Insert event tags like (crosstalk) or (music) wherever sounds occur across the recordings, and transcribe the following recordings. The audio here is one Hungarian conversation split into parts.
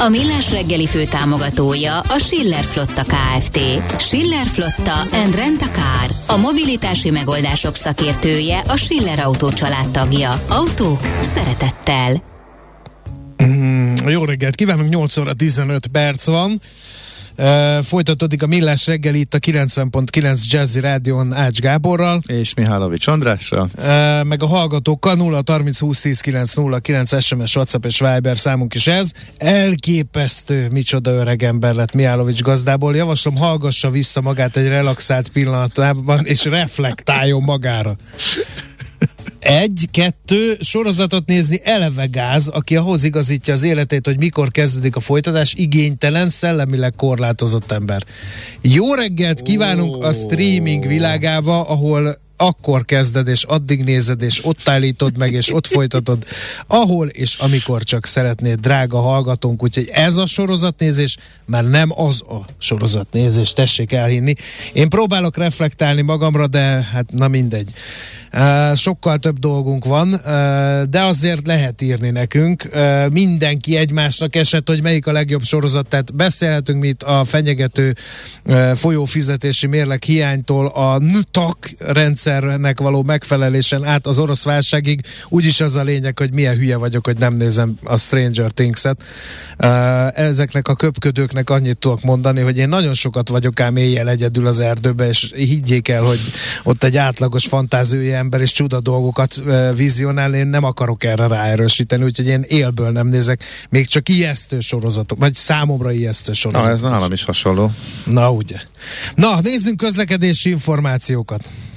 A Millás reggeli fő támogatója a Schiller Flotta KFT. Schiller Flotta and Rent a Car. A mobilitási megoldások szakértője a Schiller Autó tagja. Autók szeretettel. Mm, jó reggelt kívánunk, 8 óra 15 perc van. Uh, folytatódik a Millás reggel itt a 90.9 Jazzy Rádion Ács Gáborral. És Mihálovics Andrással. Uh, meg a hallgatókkal 0 30 20 10 9 0 9 SMS, WhatsApp és Viber számunk is ez. Elképesztő, micsoda öreg ember lett Mihálovics gazdából. Javaslom, hallgassa vissza magát egy relaxált pillanatában, és reflektáljon magára. Egy, kettő, sorozatot nézni eleve gáz, aki ahhoz igazítja az életét, hogy mikor kezdődik a folytatás, igénytelen, szellemileg korlátozott ember. Jó reggelt kívánunk a streaming világába, ahol akkor kezded, és addig nézed, és ott állítod meg, és ott folytatod, ahol és amikor csak szeretnéd, drága hallgatónk. Úgyhogy ez a sorozatnézés már nem az a sorozatnézés, tessék elhinni. Én próbálok reflektálni magamra, de hát na mindegy. Sokkal több dolgunk van, de azért lehet írni nekünk. Mindenki egymásnak esett, hogy melyik a legjobb sorozat, tehát beszélhetünk mi a fenyegető folyófizetési mérleg hiánytól a NTAK rendszernek való megfelelésen át az orosz válságig. Úgyis az a lényeg, hogy milyen hülye vagyok, hogy nem nézem a Stranger Things-et. Ezeknek a köpködőknek annyit tudok mondani, hogy én nagyon sokat vagyok ám éjjel egyedül az erdőbe, és higgyék el, hogy ott egy átlagos fantáziója ember és csuda dolgokat vizionál, én nem akarok erre ráerősíteni, úgyhogy én élből nem nézek még csak ijesztő sorozatok, vagy számomra ijesztő sorozatok. Na, ez nálam is hasonló. Na, ugye. Na, nézzünk közlekedési információkat.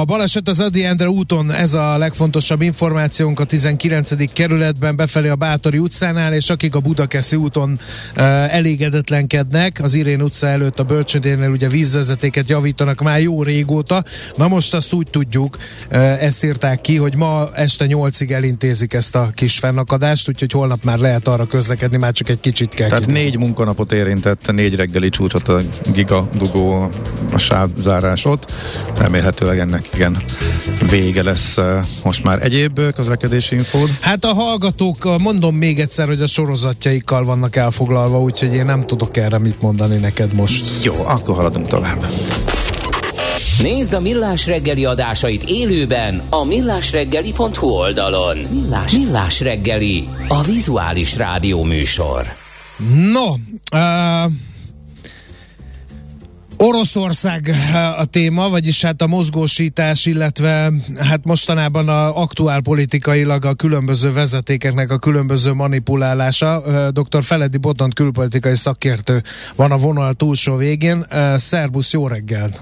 a baleset az Adi Endre úton, ez a legfontosabb információnk a 19. kerületben befelé a Bátori utcánál, és akik a Budakeszi úton uh, elégedetlenkednek, az Irén utca előtt a Bölcsödénél ugye vízvezetéket javítanak már jó régóta. Na most azt úgy tudjuk, uh, ezt írták ki, hogy ma este 8-ig elintézik ezt a kis fennakadást, úgyhogy holnap már lehet arra közlekedni, már csak egy kicsit kell. Tehát négy munkanapot érintett, négy reggeli csúcsot a giga dugó a sávzárásot. Remélhetőleg ennek igen vége lesz most már egyéb közlekedési infód. Hát a hallgatók, mondom még egyszer, hogy a sorozatjaikkal vannak elfoglalva, úgyhogy én nem tudok erre mit mondani neked most. Jó, akkor haladunk tovább. Nézd a Millás reggeli adásait élőben a millásreggeli.hu oldalon. Millás, Millás reggeli, a vizuális rádió műsor. No, uh, Oroszország eh, a téma, vagyis hát a mozgósítás, illetve hát mostanában a aktuál politikailag a különböző vezetékeknek a különböző manipulálása. Eh, dr. Feledi Botont külpolitikai szakértő van a vonal túlsó végén. Eh, szerbusz, jó reggelt!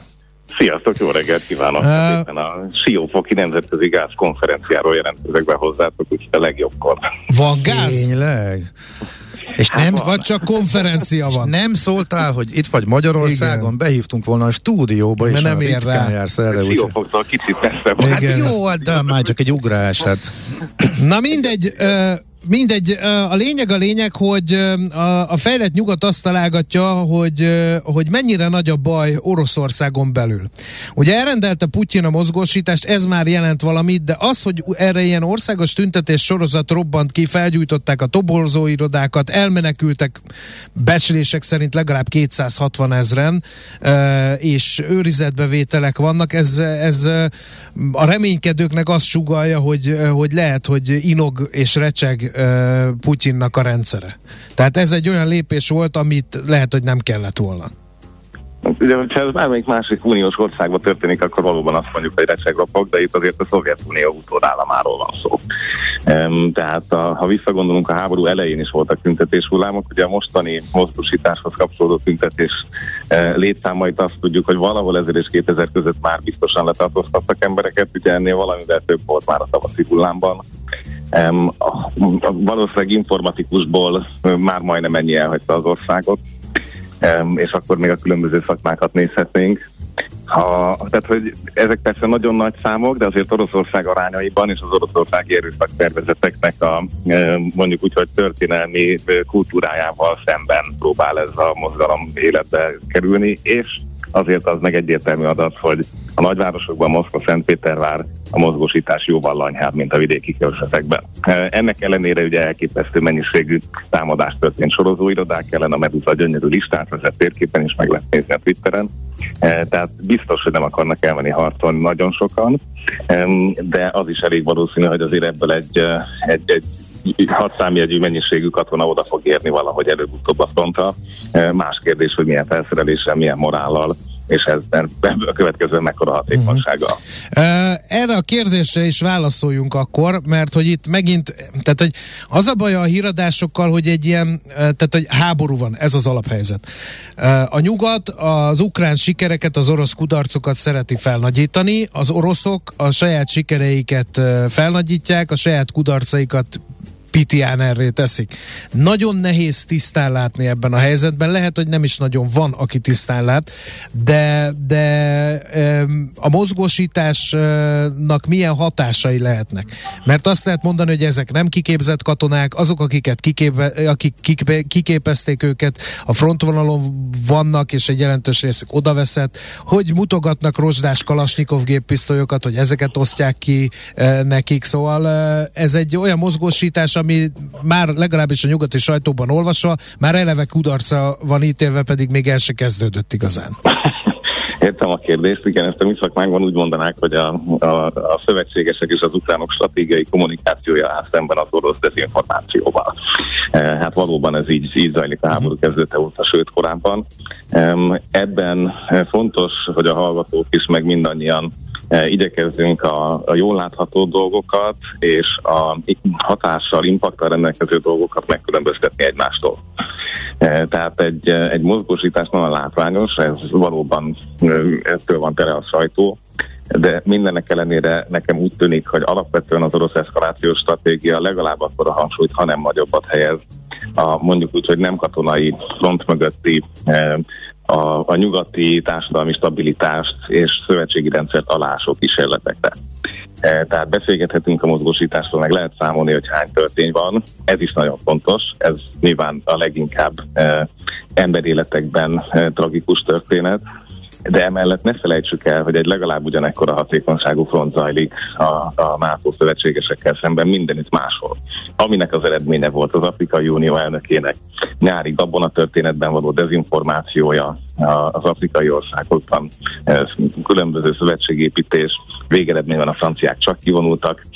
Sziasztok, jó reggelt kívánok! Uh, Éppen a Siófoki Nemzetközi Gáz konferenciáról jelentkezek be hozzátok, úgyhogy a legjobbkor. Van gáz? Tényleg? És nem, hát vagy csak konferencia van. nem szóltál, hogy itt vagy Magyarországon, Igen. behívtunk volna a stúdióba, Mert és nem ér rá. jársz erre. Siófoktól kicsit messze Hát jó, hát de már csak egy ugrás, hát. Na mindegy, mindegy, a lényeg a lényeg, hogy a, a fejlett nyugat azt találgatja, hogy, hogy mennyire nagy a baj Oroszországon belül. Ugye elrendelte Putyin a mozgósítást, ez már jelent valamit, de az, hogy erre ilyen országos tüntetés sorozat robbant ki, felgyújtották a toborzóirodákat, elmenekültek becslések szerint legalább 260 ezren, és őrizetbevételek vannak, ez, ez a reménykedőknek azt sugalja, hogy, hogy lehet, hogy inog és recseg Putyinnak a rendszere. Tehát ez egy olyan lépés volt, amit lehet, hogy nem kellett volna. Ugye, hogyha ez bármelyik másik uniós országban történik, akkor valóban azt mondjuk, hogy recsegrapok, de itt azért a Szovjetunió utódállamáról van szó. Um, tehát a, ha visszagondolunk, a háború elején is voltak tüntetés hullámok, ugye a mostani mozgósításhoz kapcsolódó tüntetés uh, létszámait azt tudjuk, hogy valahol 1000 és 2000 között már biztosan letartóztattak embereket, ugye ennél valamivel több volt már a tavaszi hullámban valószínűleg informatikusból már majdnem ennyi elhagyta az országot, és akkor még a különböző szakmákat nézhetnénk. Ha, tehát, hogy ezek persze nagyon nagy számok, de azért Oroszország arányaiban és az oroszországi erőszakszervezeteknek a mondjuk úgy, hogy történelmi kultúrájával szemben próbál ez a mozgalom életbe kerülni, és azért az meg egyértelmű adat, hogy a nagyvárosokban, Moszkva, Szentpétervár a mozgósítás jóval lanyhább, mint a vidéki körzetekben. Ennek ellenére ugye elképesztő mennyiségű támadást történt sorozóirodák ellen, a Medusa gyönyörű listát vezet térképen, és meg lehet nézni a Twitteren. Tehát biztos, hogy nem akarnak elmenni harcolni nagyon sokan, de az is elég valószínű, hogy azért ebből egy, egy, egy hat számjegyű mennyiségű katona oda fog érni valahogy előbb-utóbb a frontra. Más kérdés, hogy milyen felszereléssel, milyen morállal, és ez a következő mekkora hatékonysága. Uh-huh. Erre a kérdésre is válaszoljunk akkor, mert hogy itt megint, tehát hogy az a baj a híradásokkal, hogy egy ilyen, tehát hogy háború van, ez az alaphelyzet. A nyugat az ukrán sikereket, az orosz kudarcokat szereti felnagyítani, az oroszok a saját sikereiket felnagyítják, a saját kudarcaikat erre teszik. Nagyon nehéz tisztán látni ebben a helyzetben, lehet, hogy nem is nagyon van, aki tisztán lát, de, de a mozgósításnak milyen hatásai lehetnek. Mert azt lehet mondani, hogy ezek nem kiképzett katonák, azok, akiket kiképe, akik kiképe, kiképezték őket, a frontvonalon vannak, és egy jelentős részük odaveszett, hogy mutogatnak rozsdás kalasnyikov géppisztolyokat, hogy ezeket osztják ki nekik, szóval ez egy olyan mozgósítás, ami már legalábbis a nyugati sajtóban olvasva, már eleve kudarca van ítélve, pedig még el se kezdődött igazán. (laughs) Értem a kérdést, igen, ezt a mi szakmánkban úgy mondanák, hogy a, a, a szövetségesek és az ukránok stratégiai kommunikációja áll szemben az orosz dezinformációval. E, hát valóban ez így, így zajlik a háború kezdete óta, sőt korábban. E, ebben fontos, hogy a hallgatók is, meg mindannyian igyekezzünk a, a jól látható dolgokat és a hatással, impaktal rendelkező dolgokat megkülönböztetni egymástól. Eh, tehát egy, eh, egy mozgósítás nagyon látványos, ez valóban ettől van tere a sajtó, de mindennek ellenére nekem úgy tűnik, hogy alapvetően az orosz eszkalációs stratégia legalább akkor a hangsúlyt, hanem nagyobbat helyez a mondjuk úgy, hogy nem katonai front mögötti a, a nyugati társadalmi stabilitást és szövetségi rendszert alásó kísérletekre. E, tehát beszélgethetünk a mozgósításról, meg lehet számolni, hogy hány történy van. Ez is nagyon fontos. Ez nyilván a leginkább e, emberéletekben e, tragikus történet de emellett ne felejtsük el, hogy egy legalább ugyanekkor a hatékonyságú front zajlik a, a NATO szövetségesekkel szemben mindenütt máshol. Aminek az eredménye volt az Afrikai Unió elnökének nyári gabona történetben való dezinformációja, az afrikai országokban különböző szövetségépítés, végeredményben a franciák csak kivonultak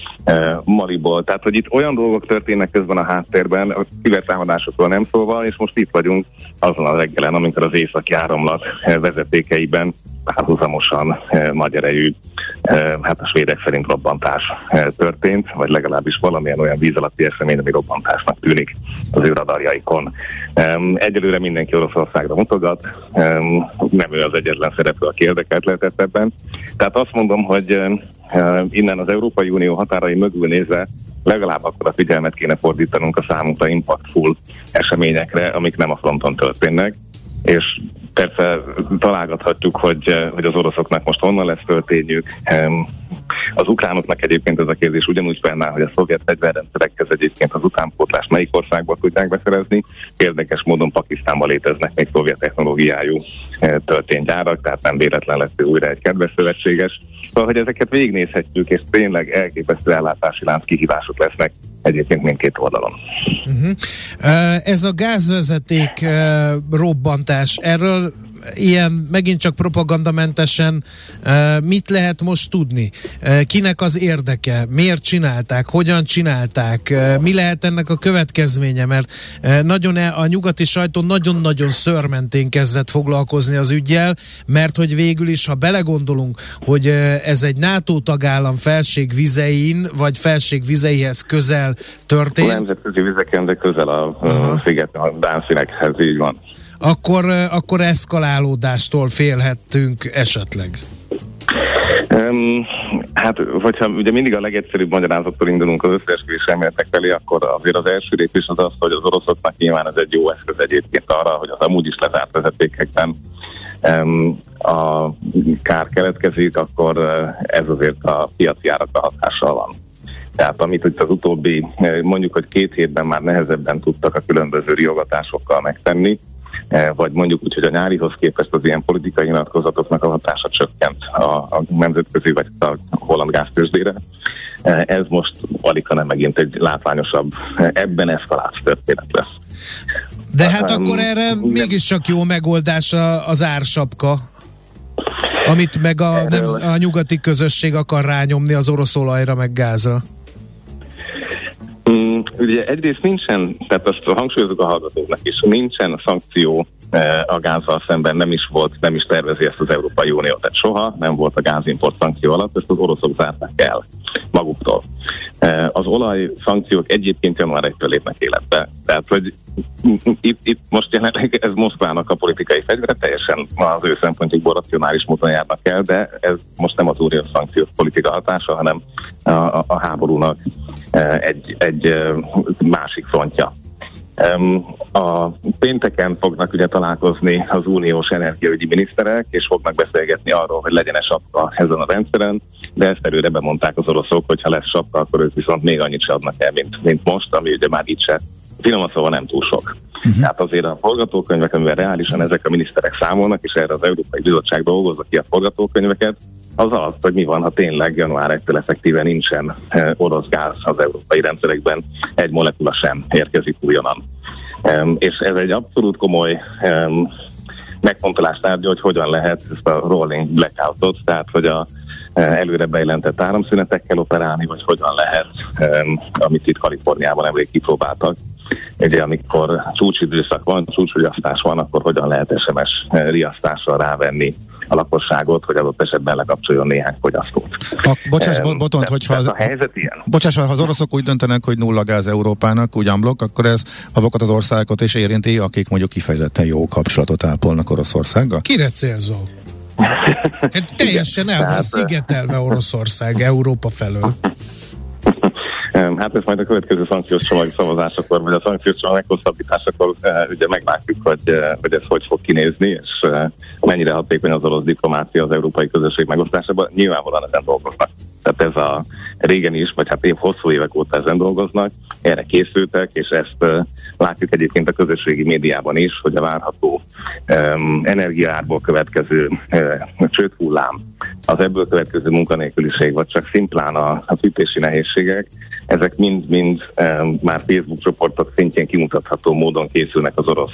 Maliból. Tehát, hogy itt olyan dolgok történnek közben a háttérben, a kibertámadásokról nem szólva, és most itt vagyunk azon a reggelen, amikor az északi áramlat vezetékeiben párhuzamosan e, nagy erejű, e, hát a svédek szerint robbantás e, történt, vagy legalábbis valamilyen olyan víz alatti esemény, ami robbantásnak tűnik az ő radarjaikon. Egyelőre mindenki Oroszországra mutogat, nem ő az egyetlen szereplő, aki érdekelt lehetett ebben. Tehát azt mondom, hogy innen az Európai Unió határai mögül nézve legalább akkor a figyelmet kéne fordítanunk a számunkra impactful eseményekre, amik nem a fronton történnek, és persze találgathatjuk, hogy, hogy az oroszoknak most honnan lesz történjük. Az ukránoknak egyébként ez a kérdés ugyanúgy fennáll, hogy a szovjet fegyverrendszerekhez egyébként az utánpótlást melyik országból tudják beszerezni. Érdekes módon Pakisztánban léteznek még szovjet technológiájú eh, történgyárak, tehát nem véletlen lesz újra egy kedves szövetséges. Szóval, hogy ezeket végignézhetjük, és tényleg elképesztő ellátási lánc kihívások lesznek egyébként mindkét oldalon. Uh-huh. Ez a gázvezeték uh, robbantás, erről ilyen megint csak propagandamentesen mit lehet most tudni? Kinek az érdeke? Miért csinálták? Hogyan csinálták? Mi lehet ennek a következménye? Mert nagyon e, a nyugati sajtó nagyon-nagyon szörmentén kezdett foglalkozni az ügyjel, mert hogy végül is, ha belegondolunk, hogy ez egy NATO tagállam felség vizein, vagy felség vizeihez közel történt. A nemzetközi vizeken, de közel a, uh-huh. sziget, a Dánszínekhez, így van akkor, akkor eszkalálódástól félhettünk esetleg. Um, hát, hogyha ugye mindig a legegyszerűbb magyarázattól indulunk az összeesküvés elméletek felé, akkor azért az első lépés az az, hogy az oroszoknak nyilván ez egy jó eszköz egyébként arra, hogy az amúgy is lezárt vezetékekben um, a kár keletkezik, akkor ez azért a piaci árakra hatással van. Tehát amit itt az utóbbi, mondjuk, hogy két hétben már nehezebben tudtak a különböző riogatásokkal megtenni, vagy mondjuk úgy, hogy a nyárihoz képest az ilyen politikai nyilatkozatoknak a hatása csökkent a, a nemzetközi vagy a holland gáztősdére. E, ez most alig, nem megint egy látványosabb, ebben eszkalált történet lesz. De hát um, akkor erre mégiscsak jó megoldás az ársapka, amit meg a, nem, a nyugati közösség akar rányomni az orosz olajra meg gázra. Mm, ugye egyrészt nincsen, tehát azt hangsúlyozok a hallgatóknak is, nincsen szankció eh, a gázzal szemben, nem is volt, nem is tervezi ezt az Európai Unió, tehát soha nem volt a gázimport szankció alatt, ezt az oroszok zárták el maguktól. Eh, az olaj szankciók egyébként január 1 lépnek életbe, tehát hogy itt, itt most jelenleg ez Moszkvának a politikai fegyvere, teljesen az ő szempontjukból racionális módon járnak el, de ez most nem az uniós szankciós politika hatása, hanem a, a, a háborúnak eh, egy, egy másik frontja. A pénteken fognak ugye találkozni az uniós energiaügyi miniszterek, és fognak beszélgetni arról, hogy legyen-e sapka ezen a rendszeren, de ezt előre bemondták az oroszok, hogy ha lesz sapka, akkor ők viszont még annyit se adnak el, mint, mint most, ami ugye már itt se finoman szóval nem túl sok. Uh-huh. Tehát azért a forgatókönyvek, amivel reálisan ezek a miniszterek számolnak, és erre az Európai Bizottság dolgozza ki a forgatókönyveket, az az, hogy mi van, ha tényleg január 1-től effektíven nincsen eh, orosz gáz az európai rendszerekben, egy molekula sem érkezik újonnan. És ez egy abszolút komoly megfontolás tárgya, hogy hogyan lehet ezt a rolling blackoutot, tehát hogy a eh, előre bejelentett áramszünetekkel operálni, vagy hogyan lehet, amit itt Kaliforniában nemrég kipróbáltak, Ugye, amikor csúcsidőszak van, csúcsfogyasztás van, akkor hogyan lehet SMS riasztással rávenni a lakosságot, hogy adott esetben lekapcsoljon néhány fogyasztót. A, bocsáss, um, botont, hogyha az, a helyzet ilyen. Bocsáss, ha az oroszok úgy döntenek, hogy nulla gáz Európának, úgy amblok, akkor ez azokat az országokat is érinti, akik mondjuk kifejezetten jó kapcsolatot ápolnak Oroszországgal? Kire célzol? (laughs) Hát teljesen el van szigetelve Oroszország Európa felől. Hát ezt majd a következő szankciós csomag szavazásakor, vagy a szankciós csomag meghosszabbításakor ugye meglátjuk, hogy, hogy ez hogy fog kinézni, és mennyire hatékony az orosz diplomácia az európai közösség megosztásában. Nyilvánvalóan ezen dolgoznak. Tehát ez a régen is, vagy hát év hosszú évek óta ezen dolgoznak, erre készültek, és ezt uh, látjuk egyébként a közösségi médiában is, hogy a várható um, energiárból következő uh, csődhullám, az ebből következő munkanélküliség, vagy csak szimplán a, a fűtési nehézségek, ezek mind-mind már Facebook csoportok szintjén kimutatható módon készülnek az orosz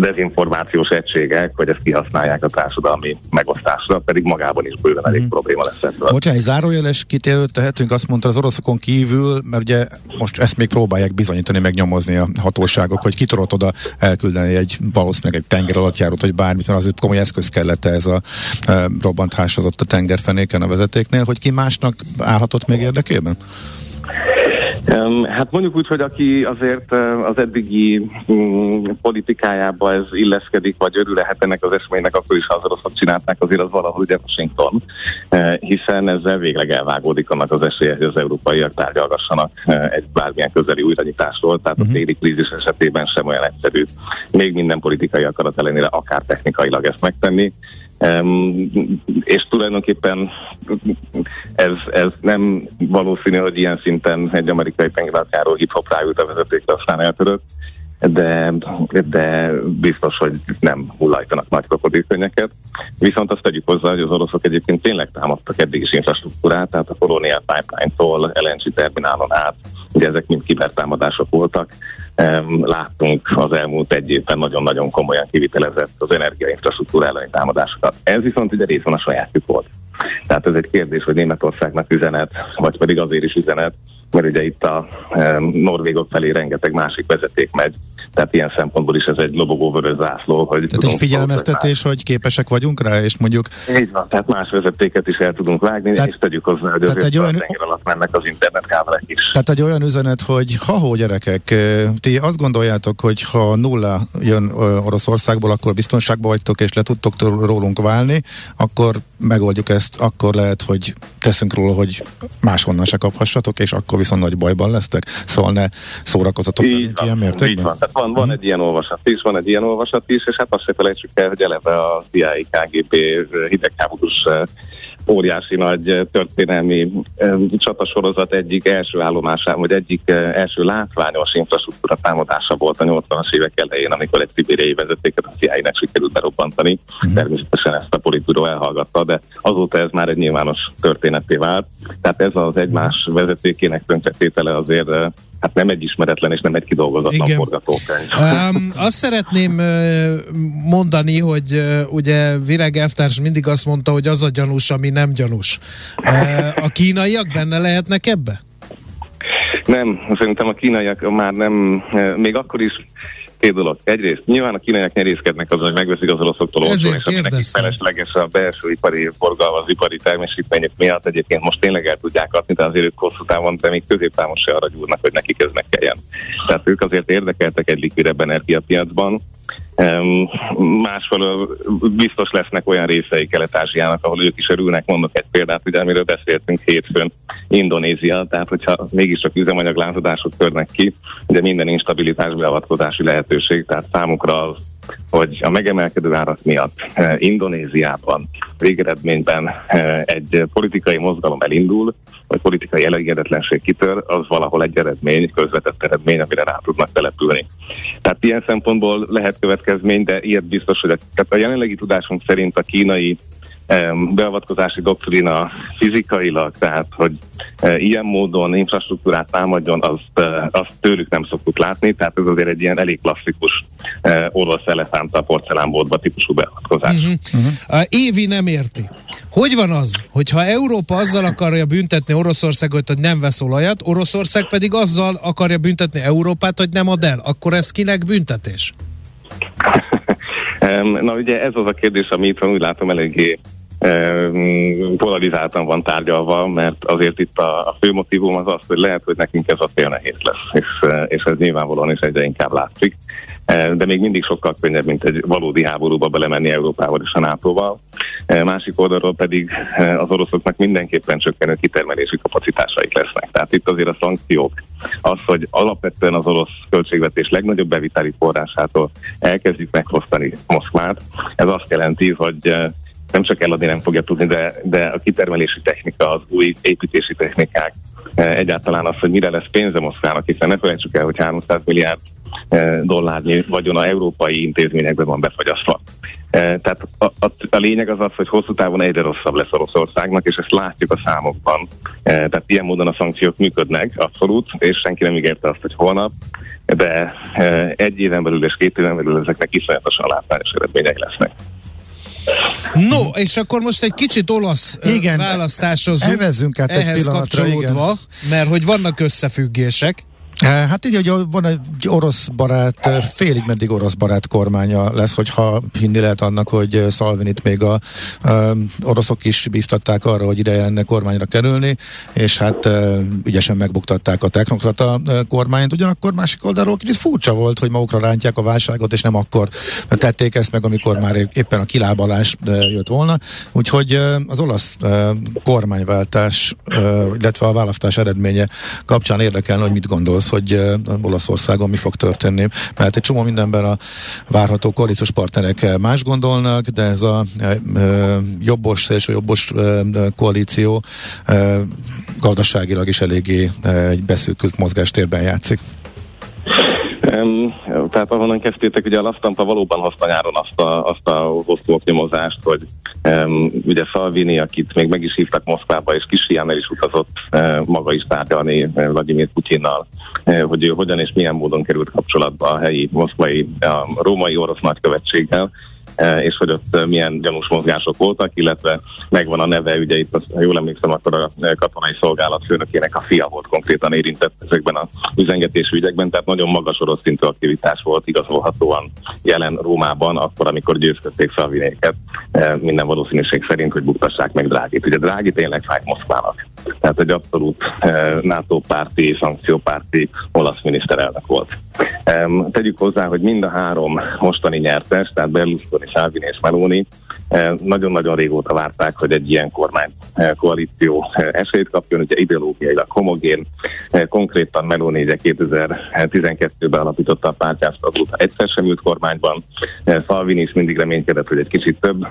dezinformációs egységek, hogy ezt kihasználják a társadalmi megosztásra, pedig magában is bőven elég mm. probléma lesz ebből. Bocsánat, zárójeles kitérőt tehetünk, azt mondta az oroszokon kívül, mert ugye most ezt még próbálják bizonyítani, megnyomozni a hatóságok, hogy kitorolt oda elküldeni egy valószínűleg egy tenger alatt járót, vagy bármit, mert azért komoly eszköz kellett ez a e, robbanthásozott a tengerfenéken a vezetéknél, hogy ki másnak állhatott még érdekében? Hát mondjuk úgy, hogy aki azért az eddigi mm, politikájába ez illeszkedik, vagy örülhet ennek az eseménynek, akkor is az oroszok csinálták, azért az valahol ugye Washington, hiszen ezzel végleg elvágódik annak az esélye, hogy az európaiak tárgyalgassanak egy bármilyen közeli újranyitásról, tehát a mhm. téli krízis esetében sem olyan egyszerű, még minden politikai akarat ellenére akár technikailag ezt megtenni. És tulajdonképpen ez, ez nem valószínű, hogy ilyen szinten egy amerikai tengerátjáró hip-hop ráült a vezetékre, aztán eltörött, de, de biztos, hogy nem hullajtanak nagy krokodilkönyveket. Viszont azt tegyük hozzá, hogy az oroszok egyébként tényleg támadtak eddig is infrastruktúrát, tehát a Colonial Pipeline-tól LNG terminálon át, ugye ezek mind kibertámadások voltak, láttunk az elmúlt egy évben nagyon-nagyon komolyan kivitelezett az energiainfrastruktúra elleni támadásokat. Ez viszont ugye részben a sajátjuk volt. Tehát ez egy kérdés, hogy Németországnak üzenet, vagy pedig azért is üzenet, mert ugye itt a norvégok felé rengeteg másik vezeték megy, Tehát ilyen szempontból is ez egy lobogó vörös zászló. Hogy tehát egy figyelmeztetés, hogy képesek vagyunk rá, és mondjuk... Így van, tehát más vezetéket is el tudunk vágni, tehát, és tegyük hozzá, hogy azért egy olyan... a alatt mennek az internetkábelek is. Tehát egy olyan üzenet, hogy ha-hó gyerekek, ti azt gondoljátok, hogy ha nulla jön Oroszországból, akkor biztonságban vagytok, és le tudtok rólunk válni, akkor megoldjuk ezt, akkor lehet, hogy teszünk róla, hogy máshonnan se kaphassatok, és akkor viszont nagy bajban lesztek. Szóval ne szórakozatok így ilyen mértékben. Így van. Tehát van, van hmm. egy ilyen olvasat is, van egy ilyen olvasat is, és hát azt se felejtsük el, hogy eleve a CIA, KGB hidegháborús óriási nagy történelmi csatasorozat egyik első állomásán, vagy egyik első látványos infrastruktúra támadása volt a 80-as évek elején, amikor egy szibériai vezetéket a CIA-nek sikerült berobbantani. Uh-huh. Természetesen ezt a politbíró elhallgatta, de azóta ez már egy nyilvános történeté vált. Tehát ez az egymás vezetékének tönkretétele azért hát nem egy ismeretlen és nem egy kidolgozatlan Igen. forgatókönyv. Um, azt szeretném mondani, hogy ugye Virág Elvtárs mindig azt mondta, hogy az a gyanús, ami nem gyanús. A kínaiak benne lehetnek ebbe? Nem, szerintem a kínaiak már nem, még akkor is két dolog. Egyrészt nyilván a kínaiak nyerészkednek azon, hogy megveszik az oroszoktól olcsón, és ami nekik felesleges a belső ipari forgalma, az ipari termésítmények miatt egyébként most tényleg el tudják adni, de azért ők hosszú távon, de még középtávon se arra gyúrnak, hogy nekik ez meg kelljen. Tehát ők azért érdekeltek egy likvidebb energiapiacban, Másfelől biztos lesznek olyan részei Kelet-Ázsiának, ahol ők is örülnek. Mondok egy példát, ugye, amiről beszéltünk hétfőn, Indonézia, tehát hogyha mégiscsak lázadások törnek ki, ugye minden instabilitás beavatkozási lehetőség, tehát számukra az hogy a megemelkedő árak miatt eh, Indonéziában végeredményben eh, egy politikai mozgalom elindul, vagy politikai elégedetlenség kitör, az valahol egy eredmény, közvetett eredmény, amire rá tudnak települni. Tehát ilyen szempontból lehet következmény, de ilyet biztos, hogy a, tehát a jelenlegi tudásunk szerint a kínai beavatkozási doktrina fizikailag, tehát hogy e, ilyen módon infrastruktúrát támadjon, azt, e, azt tőlük nem szoktuk látni, tehát ez azért egy ilyen elég klasszikus e, orosz elefánt a porcelánboltba típusú beavatkozás. Uh-huh. Uh-huh. Évi nem érti. Hogy van az, hogyha Európa azzal akarja büntetni Oroszországot, hogy nem vesz olajat, Oroszország pedig azzal akarja büntetni Európát, hogy nem ad el, akkor ez kinek büntetés? (laughs) Na ugye ez az a kérdés, ami itt van, úgy látom eléggé polarizáltan van tárgyalva, mert azért itt a, a fő motivum az az, hogy lehet, hogy nekünk ez a fél nehéz lesz, és, és ez nyilvánvalóan is egyre inkább látszik. De még mindig sokkal könnyebb, mint egy valódi háborúba belemenni Európával és a NATO-val. Másik oldalról pedig az oroszoknak mindenképpen csökkenő kitermelési kapacitásaik lesznek. Tehát itt azért a szankciók, az, hogy alapvetően az orosz költségvetés legnagyobb beviteli forrásától elkezdjük megfosztani Moszkvát, ez azt jelenti, hogy nem csak eladni nem fogja tudni, de, de a kitermelési technika, az új építési technikák, e, egyáltalán az, hogy mire lesz pénze Moszkvának, hiszen ne felejtsük el, hogy 300 milliárd e, dollárnyi a európai intézményekben van befagyasztva. E, tehát a, a, a lényeg az az, hogy hosszú távon egyre rosszabb lesz Oroszországnak, és ezt látjuk a számokban. Tehát ilyen módon a szankciók működnek, abszolút, és senki nem ígérte azt, hogy holnap, de egy éven belül és két éven belül ezeknek iszonyatosan látványos eredmények lesznek. No, és akkor most egy kicsit olasz igen, választáshoz evezzünk át ehhez egy kapcsolódva, igen. mert hogy vannak összefüggések. Hát így, hogy van egy orosz barát, félig meddig orosz barát kormánya lesz, hogyha hinni lehet annak, hogy Szalvinit még a, a oroszok is bíztatták arra, hogy ide lenne kormányra kerülni, és hát ügyesen megbuktatták a technokrata kormányt. Ugyanakkor másik oldalról kicsit furcsa volt, hogy magukra rántják a válságot, és nem akkor tették ezt meg, amikor már éppen a kilábalás jött volna. Úgyhogy az olasz kormányváltás, illetve a választás eredménye kapcsán érdekel, hogy mit gondolsz az, hogy Olaszországon mi fog történni. Mert egy csomó mindenben a várható koalíciós partnerek más gondolnak, de ez a jobbos és a jobbos koalíció gazdaságilag is eléggé egy beszűkült mozgástérben játszik. Um, tehát ahonnan kezdtétek, ugye a Lasztampa valóban hozta nyáron azt a, azt a hosszú oknyomozást, hogy um, ugye Salvini, akit még meg is hívtak Moszkvába, és kis el is utazott uh, maga is tárgyalni uh, Vladimir Putyinnal, uh, hogy ő hogyan és milyen módon került kapcsolatba a helyi moszkvai, a római orosz nagykövetséggel, és hogy ott milyen gyanús mozgások voltak, illetve megvan a neve, ugye itt, ha jól emlékszem, akkor a katonai szolgálat főnökének a fia volt konkrétan érintett ezekben a üzengetési ügyekben, tehát nagyon magas orosz szintű aktivitás volt igazolhatóan jelen Rómában, akkor, amikor győzködték Szalvinéket, minden valószínűség szerint, hogy buktassák meg Drágit. Ugye Drági tényleg fájt Moszkvának. Tehát egy abszolút NATO párti, szankciópárti olasz miniszterelnök volt. Tegyük hozzá, hogy mind a három mostani nyertes, tehát Berlusconi, Salvini és Meloni nagyon-nagyon régóta várták, hogy egy ilyen kormány koalíció esélyt kapjon, ugye ideológiailag homogén, konkrétan Meloni ugye 2012-ben alapította a pártját, azóta egyszer sem ült kormányban, Salvini is mindig reménykedett, hogy egy kicsit több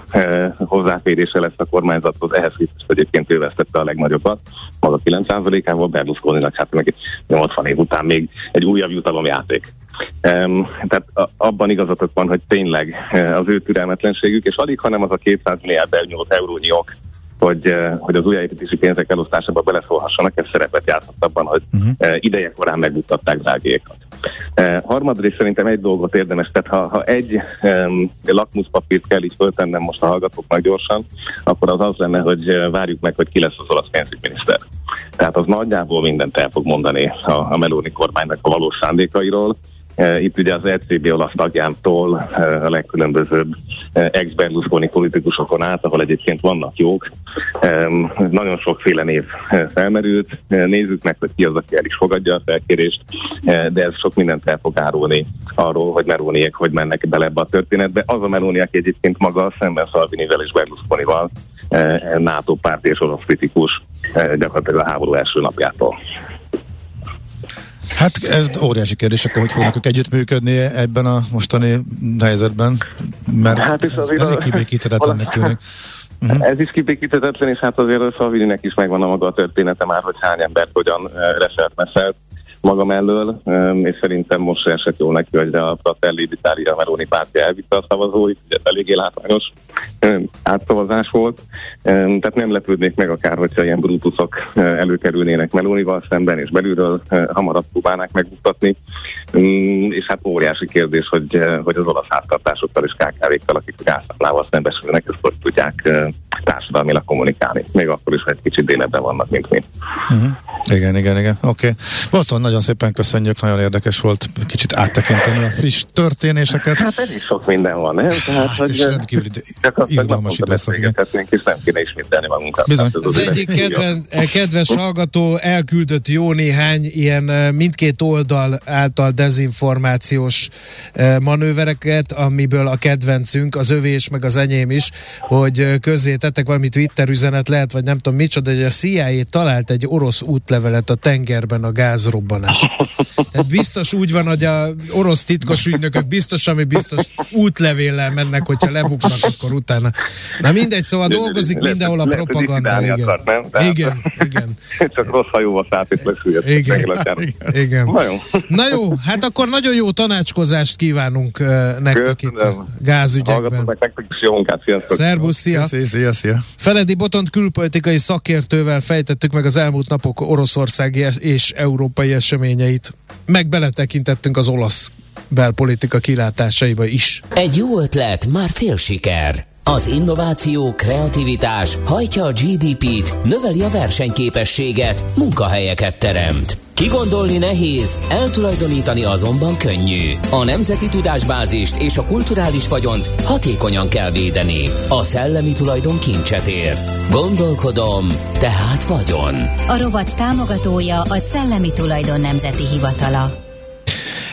hozzáférése lesz a kormányzathoz, ehhez képest egyébként ő vesztette a legnagyobbat, maga 9%-ával, Berlusconinak hát meg 80 év után még egy újabb jutalomjáték. Tehát abban igazatok van, hogy tényleg uh, az ő türelmetlenségük, és alig, hanem az a 200 milliárd elnyúlt eurónyi ok, hogy, uh, hogy az újjáépítési pénzek elosztásába beleszólhassanak, ez szerepet játszott abban, hogy uh-huh. uh, ideje korán megbuktatták drágékat. Uh, harmadrészt szerintem egy dolgot érdemes, tehát ha, ha egy um, lakmuszpapírt kell így föltennem most a hallgatóknak gyorsan, akkor az az lenne, hogy várjuk meg, hogy ki lesz az olasz pénzügyminiszter. Tehát az nagyjából mindent el fog mondani a, a Meloni kormánynak a valós szándékairól, itt ugye az ECB olasz tagjától eh, a legkülönbözőbb eh, ex-Berlusconi politikusokon át, ahol egyébként vannak jók. Nagyon sokféle név felmerült. Nézzük meg, hogy ki az, aki el is fogadja a felkérést, de ez sok mindent el fog árulni arról, hogy Meloniek hogy mennek bele ebbe a történetbe. Az a Meloni, aki egyébként maga szemben Salvinivel és Berlusconival NATO párt és orosz kritikus gyakorlatilag a háború első napjától. Hát ez óriási kérdés, akkor hogy fognak ők együttműködni ebben a mostani helyzetben? Mert hát ez, ez elég kibékíthetetlennek (laughs) tűnik. Uh-huh. Ez is kibékíthetetlen, és hát azért a Szalvininek is megvan a maga a története már, hogy hány embert hogyan eh, reselt magam elől, és szerintem most se esett jól neki, hogy a Fratelli d'Italia Meloni pártja elvitte a szavazóit, ugye eléggé látványos átszavazás volt, tehát nem lepődnék meg akár, hogyha ilyen brutuszok előkerülnének Melonival szemben, és belülről hamarabb próbálnák megmutatni, és hát óriási kérdés, hogy, hogy az olasz háztartásokkal és KKV-kkal, akik gáztáplával szembesülnek, ezt hogy tudják társadalmilag kommunikálni, még akkor is, hogy egy kicsit délebben vannak, mint mi. Uh-huh. Igen, igen, igen. Oké. Okay. Nagyon szépen köszönjük, nagyon érdekes volt kicsit áttekinteni a friss történéseket. Hát ez is sok minden van, nem? Tehát, hát, hogy, rendkívül izgalmas időszak. és nem kéne ismételni magunkat. Bizony. Hát az, az egyik kedven, kedves hallgató elküldött jó néhány ilyen mindkét oldal által dezinformációs manővereket, amiből a kedvencünk, az övés meg az enyém is, hogy közé tettek valami Twitter üzenet, lehet, vagy nem tudom micsoda, hogy a CIA talált egy orosz útlevelet a tengerben a gázrobbanás. Tehát biztos úgy van, hogy a orosz titkos ügynökök biztos, ami biztos útlevéllel mennek, hogyha lebuknak, akkor utána. Na mindegy, szóval dolgozik mindenhol a propaganda. Igen. Igen, igen. (laughs) Csak rossz hajóval szállt és leszüljött. Igen. igen. Na jó. Na jó, hát akkor nagyon jó tanácskozást kívánunk nektek itt a gázügyekben. Szervusz, szia! Szia, szia! Feledi Botont külpolitikai szakértővel fejtettük meg az elmúlt napok oroszországi és európai eseményeit. Meg beletekintettünk az olasz belpolitika kilátásaiba is. Egy jó ötlet, már fél siker. Az innováció, kreativitás hajtja a GDP-t, növeli a versenyképességet, munkahelyeket teremt. Kigondolni nehéz, eltulajdonítani azonban könnyű. A nemzeti tudásbázist és a kulturális vagyont hatékonyan kell védeni. A szellemi tulajdon kincset ér. Gondolkodom, tehát vagyon. A rovat támogatója a Szellemi Tulajdon Nemzeti Hivatala.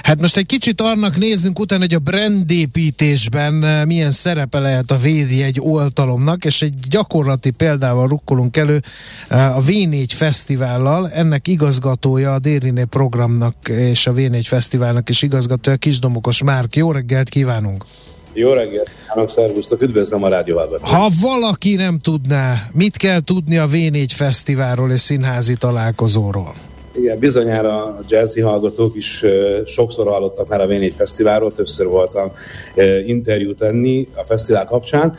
Hát most egy kicsit annak nézzünk utána, hogy a brandépítésben eh, milyen szerepe lehet a egy oltalomnak, és egy gyakorlati példával rukkolunk elő eh, a V4 Fesztivállal. Ennek igazgatója a Dériné programnak és a V4 Fesztiválnak is igazgatója Kisdomokos Márk. Jó reggelt kívánunk! Jó reggelt, kívánok, szervusztok, üdvözlöm a rádióhallgatót. Ha valaki nem tudná, mit kell tudni a V4 Fesztiválról és színházi találkozóról? Igen, bizonyára a jazzy hallgatók is sokszor hallottak már a V4 Fesztiválról, többször voltam interjút tenni a fesztivál kapcsán.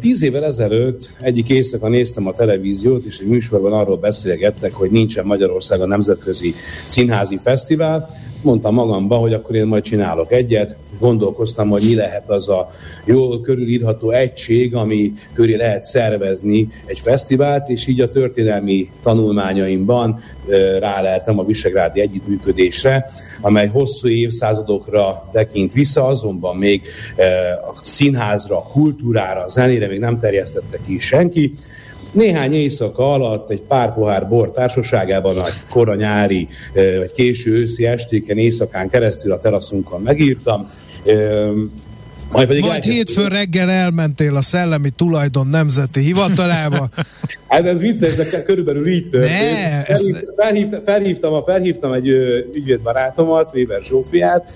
Tíz évvel ezelőtt egyik éjszaka néztem a televíziót, és egy műsorban arról beszélgettek, hogy nincsen Magyarországon nemzetközi színházi fesztivál, mondtam magamba, hogy akkor én majd csinálok egyet, és gondolkoztam, hogy mi lehet az a jól körülírható egység, ami köré lehet szervezni egy fesztivált, és így a történelmi tanulmányaimban ráleltem a Visegrádi együttműködésre, amely hosszú évszázadokra tekint vissza, azonban még a színházra, a kultúrára, a zenére még nem terjesztette ki senki, néhány éjszaka alatt egy pár pohár bor társaságában nagy kora nyári vagy késő őszi estéken éjszakán keresztül a teraszunkon megírtam. Majd, pedig Majd hétfőn reggel elmentél a Szellemi Tulajdon Nemzeti Hivatalába. (laughs) hát ez vicces, de körülbelül így történt. Ne, felhívtam, ez... felhívtam, felhívtam, felhívtam egy ügyvédbarátomat, Weber Zsófiát,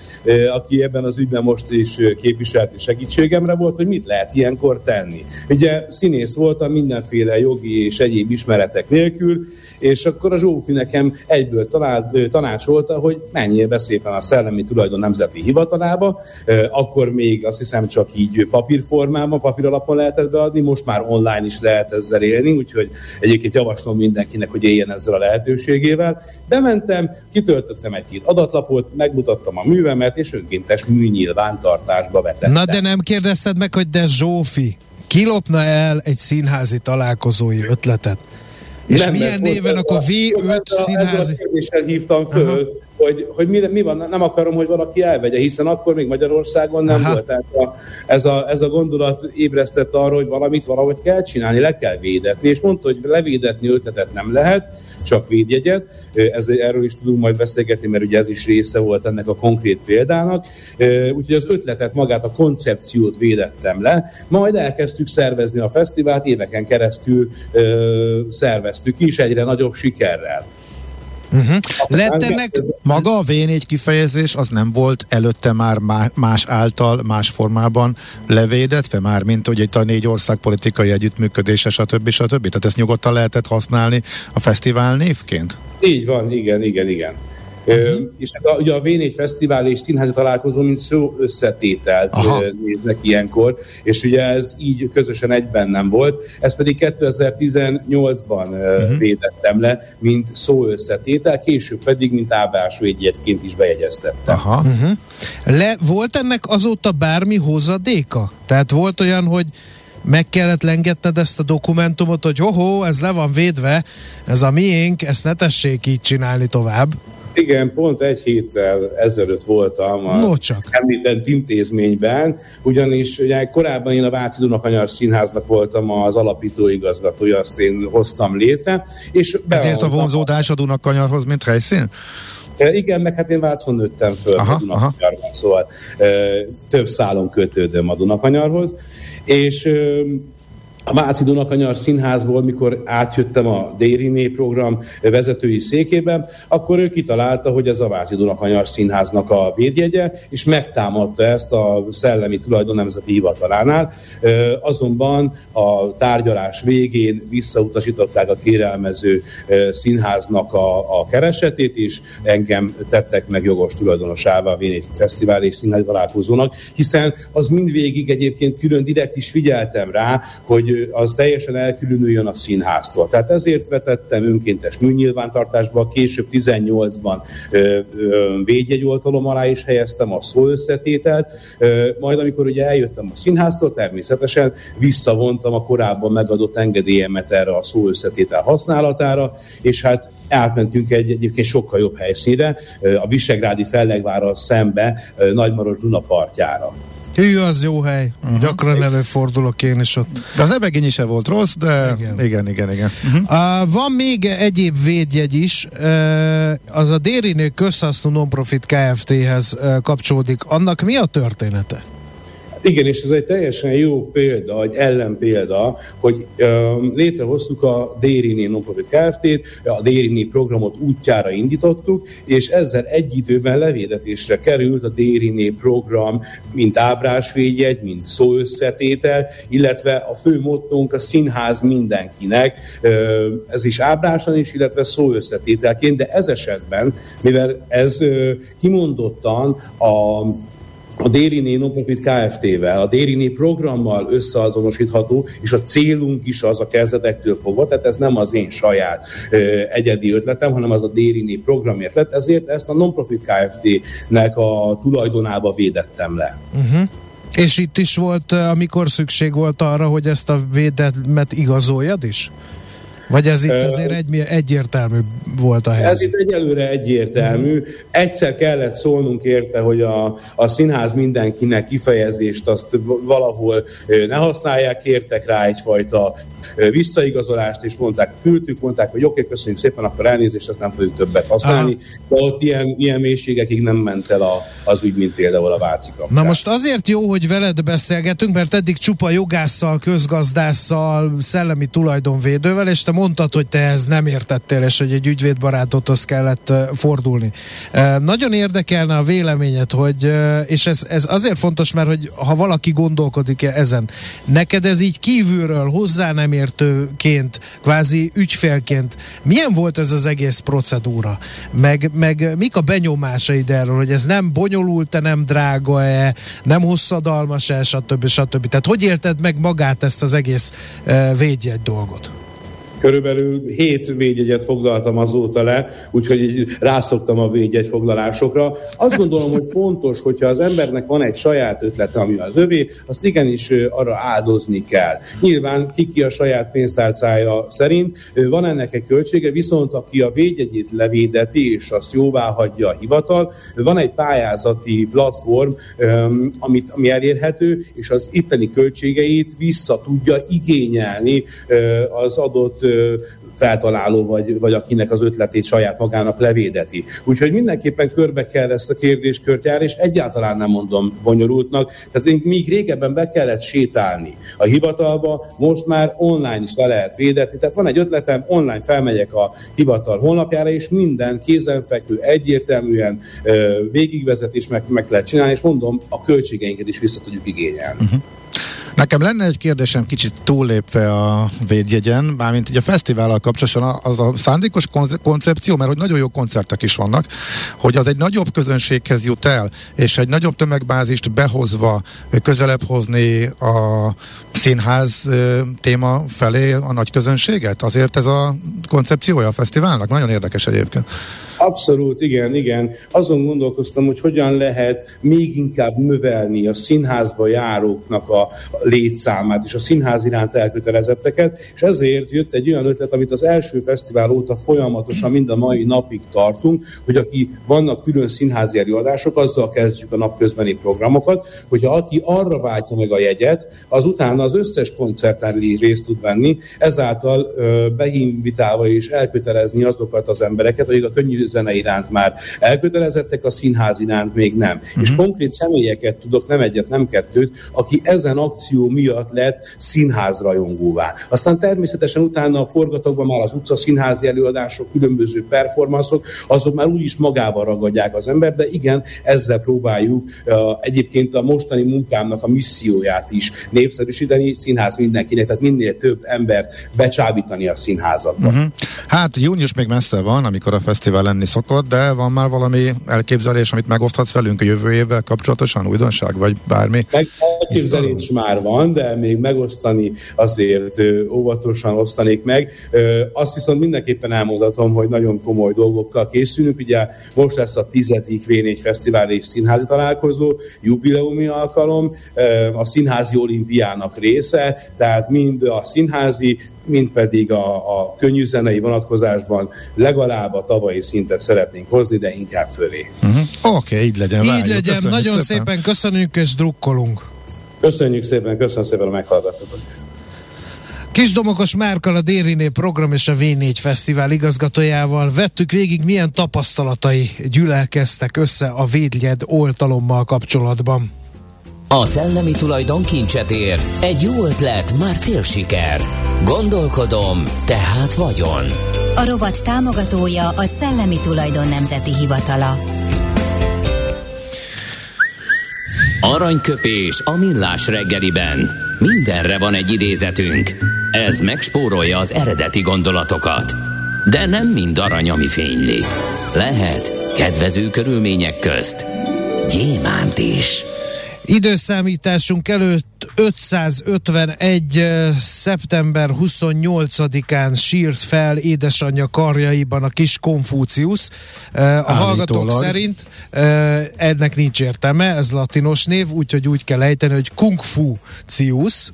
aki ebben az ügyben most is képviselt és segítségemre volt, hogy mit lehet ilyenkor tenni. Ugye színész voltam mindenféle jogi és egyéb ismeretek nélkül, és akkor a Zsófi nekem egyből tanált, tanácsolta, hogy menjél be szépen a Szellemi Tulajdon Nemzeti Hivatalába, akkor még azt hiszem csak így papírformában, papír alapon lehetett beadni, most már online is lehet ezzel élni, úgyhogy egyébként javaslom mindenkinek, hogy éljen ezzel a lehetőségével. Bementem, kitöltöttem egy-két adatlapot, megmutattam a művemet, és önkéntes műnyilvántartásba vetettem. Na de nem kérdezted meg, hogy de Zsófi, kilopna el egy színházi találkozói ötletet? És nem, milyen néven akkor V5 színházi... Ezzel hívtam föl, Aha. hogy, hogy mi, mi van, nem akarom, hogy valaki elvegye, hiszen akkor még Magyarországon nem Aha. volt. Tehát a, ez, a, ez a gondolat ébresztett arra, hogy valamit valahogy kell csinálni, le kell védetni, és mondta, hogy levédetni ötletet nem lehet, csak védjegyet. Ez, erről is tudunk majd beszélgetni, mert ugye ez is része volt ennek a konkrét példának. Úgyhogy az ötletet, magát a koncepciót védettem le, majd elkezdtük szervezni a fesztivált, éveken keresztül szerveztük is egyre nagyobb sikerrel. Uh-huh. Lett ennek... Maga a V4 kifejezés az nem volt előtte már más által, más formában levédetve már, mint hogy itt a négy ország politikai együttműködése, stb. stb. Tehát ezt nyugodtan lehetett használni a fesztivál névként? Így van, igen, igen, igen. Uh-huh. És hát a, ugye a V4 Fesztivál és Színházi Találkozó, mint szó összetételt Aha. néznek ilyenkor, és ugye ez így közösen egyben nem volt, ez pedig 2018-ban uh-huh. védettem le, mint szó összetétel, később pedig, mint ábrásvédjetként is bejegyeztettem. Aha. Uh-huh. Le, volt ennek azóta bármi hozadéka? Tehát volt olyan, hogy meg kellett lengetned ezt a dokumentumot, hogy hoho, ez le van védve, ez a miénk, ezt ne tessék így csinálni tovább. Igen, pont egy héttel ezelőtt voltam az no csak. említett intézményben, ugyanis ugye korábban én a Váci Dunakanyar Színháznak voltam az alapító igazgatója, azt én hoztam létre. És Ezért a vonzódás a Dunakanyarhoz, mint helyszín? E, igen, meg hát én Vácon nőttem föl aha, a Dunakanyarban, szóval e, több szálon kötődöm a Dunakanyarhoz, és a Váci Dunakanyar Színházból, mikor átjöttem a Dériné program vezetői székében, akkor ő kitalálta, hogy ez a Váci Dunakanyar Színháznak a védjegye, és megtámadta ezt a Szellemi Tulajdon Nemzeti Hivatalánál. Azonban a tárgyalás végén visszautasították a kérelmező színháznak a, a keresetét, és engem tettek meg jogos tulajdonosává a Vénégy Fesztivál és Színházi Találkozónak, hiszen az mindvégig egyébként külön direkt is figyeltem rá, hogy az teljesen elkülönüljön a színháztól. Tehát ezért vetettem önkéntes műnyilvántartásba, később 18-ban védjegyoltalom alá is helyeztem a szó összetételt, majd amikor ugye eljöttem a színháztól, természetesen visszavontam a korábban megadott engedélyemet erre a szó összetétel használatára, és hát átmentünk egy egyébként sokkal jobb helyszínre, a Visegrádi Fellegvárral szembe Nagymaros Duna partjára. Hű, az jó hely. Uh-huh. Gyakran előfordulok én is ott. De az ebegény is volt rossz, de igen, igen, igen. igen. Uh-huh. Uh, van még egyéb védjegy is, uh, az a Dérinő közhasznú nonprofit Kft-hez uh, kapcsolódik. Annak mi a története? Igen, és ez egy teljesen jó példa, egy ellenpélda, hogy uh, létrehoztuk a Dérini Nonprofit Kft-t, a Dérini programot útjára indítottuk, és ezzel egy időben levédetésre került a Dérini program, mint ábrásvédjegy, mint szóösszetétel, illetve a fő mottónk a színház mindenkinek, ez is ábrásan is, illetve szóösszetételként, de ez esetben, mivel ez kimondottan a a Dériné Nonprofit Kft-vel, a Dériné programmal összeazonosítható, és a célunk is az a kezdetektől fogva, tehát ez nem az én saját ö, egyedi ötletem, hanem az a Dériné programért lett, ezért ezt a Nonprofit Kft-nek a tulajdonába védettem le. Uh-huh. És itt is volt, amikor szükség volt arra, hogy ezt a védelmet igazoljad is? Vagy ez itt azért egy, egyértelmű volt a helyzet? Ez itt egyelőre egyértelmű. Egyszer kellett szólnunk érte, hogy a, a színház mindenkinek kifejezést azt valahol ne használják, kértek rá egyfajta visszaigazolást, és mondták, küldtük, mondták, hogy oké, okay, köszönjük szépen, akkor elnézést, azt nem fogjuk többet használni. Aha. De ott ilyen, ilyen mélységekig nem ment el a, az ügy, mint például a Váci kapcsán. Na most azért jó, hogy veled beszélgetünk, mert eddig csupa jogásszal, közgazdásszal, szellemi tulajdonvédővel, és te mondtad, hogy te ez nem értettél, és hogy egy ügyvédbarátodhoz kellett fordulni. Nagyon érdekelne a véleményed, hogy, és ez, ez azért fontos, mert hogy ha valaki gondolkodik ezen, neked ez így kívülről hozzá nem értőként, kvázi ügyfélként, milyen volt ez az egész procedúra? Meg, meg mik a benyomásaid erről, hogy ez nem bonyolult-e, nem drága-e, nem hosszadalmas-e, stb. stb. Tehát hogy élted meg magát ezt az egész védjegy dolgot? Körülbelül hét védjegyet foglaltam azóta le, úgyhogy rászoktam a védjegy foglalásokra. Azt gondolom, hogy fontos, hogyha az embernek van egy saját ötlete, ami az övé, azt igenis arra áldozni kell. Nyilván kiki a saját pénztárcája szerint, van ennek egy költsége, viszont aki a védjegyét levédeti, és azt jóvá hagyja a hivatal, van egy pályázati platform, amit, ami elérhető, és az itteni költségeit vissza tudja igényelni az adott feltaláló, vagy, vagy akinek az ötletét saját magának levédeti. Úgyhogy mindenképpen körbe kell ezt a kérdéskört jár, és egyáltalán nem mondom bonyolultnak. Tehát még régebben be kellett sétálni a hivatalba, most már online is le lehet védetni. Tehát van egy ötletem, online felmegyek a hivatal honlapjára, és minden kézenfekvő, egyértelműen végigvezet, és meg, meg lehet csinálni, és mondom, a költségeinket is vissza tudjuk igényelni. Uh-huh. Nekem lenne egy kérdésem kicsit túllépve a védjegyen, mármint ugye a fesztivállal kapcsolatosan az a szándékos koncepció, mert hogy nagyon jó koncertek is vannak, hogy az egy nagyobb közönséghez jut el, és egy nagyobb tömegbázist behozva közelebb hozni a színház téma felé a nagy közönséget? Azért ez a koncepciója a fesztiválnak? Nagyon érdekes egyébként. Abszolút, igen, igen. Azon gondolkoztam, hogy hogyan lehet még inkább növelni a színházba járóknak a létszámát és a színház iránt elkötelezetteket, és ezért jött egy olyan ötlet, amit az első fesztivál óta folyamatosan mind a mai napig tartunk, hogy aki vannak külön színházi előadások, azzal kezdjük a napközbeni programokat, hogyha aki arra váltja meg a jegyet, az utána az összes koncerten részt tud venni, ezáltal behinvitálva és elkötelezni azokat az embereket, akik a könnyű zene iránt már elkötelezettek, a színház iránt még nem. Uh-huh. És mhm. konkrét személyeket tudok, nem egyet, nem kettőt, aki ezen akció miatt lett színházrajongóvá. Aztán természetesen utána a forgatokban már az utca színházi előadások, különböző performanszok, azok már úgyis magával ragadják az ember, de igen, ezzel próbáljuk uh, egyébként a mostani munkámnak a misszióját is népszerűsíteni, színház mindenkinek, tehát minél több embert becsábítani a színházakba. Uh-huh. Hát június még messze van, amikor a fesztivál lenni szokott, de van már valami elképzelés, amit megoszthatsz velünk a jövő évvel kapcsolatosan, újdonság, vagy bármi? Meg elképzelés már van, de még megosztani azért óvatosan osztanék meg. Azt viszont mindenképpen elmondatom, hogy nagyon komoly dolgokkal készülünk. Ugye most lesz a tizedik V4 Fesztivál és Színházi Találkozó, jubileumi alkalom, a Színházi Olimpiának része, tehát mind a színházi, mint pedig a, a könnyűzenei vonatkozásban legalább a tavalyi szintet szeretnénk hozni, de inkább fölé. Uh-huh. Oké, okay, így legyen. Így várjuk. legyen, köszönjük nagyon szépen. szépen köszönjük és drukkolunk. Köszönjük szépen, köszönöm szépen a meghallgatót. Kisdomokos Márkal a Dériné program és a V4 Fesztivál igazgatójával vettük végig, milyen tapasztalatai gyűlelkeztek össze a védjed oltalommal kapcsolatban. A szellemi tulajdon kincset ér. Egy jó ötlet, már fél siker. Gondolkodom, tehát vagyon. A rovat támogatója a Szellemi Tulajdon Nemzeti Hivatala. Aranyköpés a millás reggeliben. Mindenre van egy idézetünk. Ez megspórolja az eredeti gondolatokat. De nem mind arany, ami fényli. Lehet kedvező körülmények közt gyémánt is. Időszámításunk előtt 551. szeptember 28-án sírt fel édesanyja karjaiban a kis Konfúciusz. A Állítólag. hallgatók szerint ennek nincs értelme, ez latinos név, úgyhogy úgy kell ejteni, hogy Kung Fu Cius,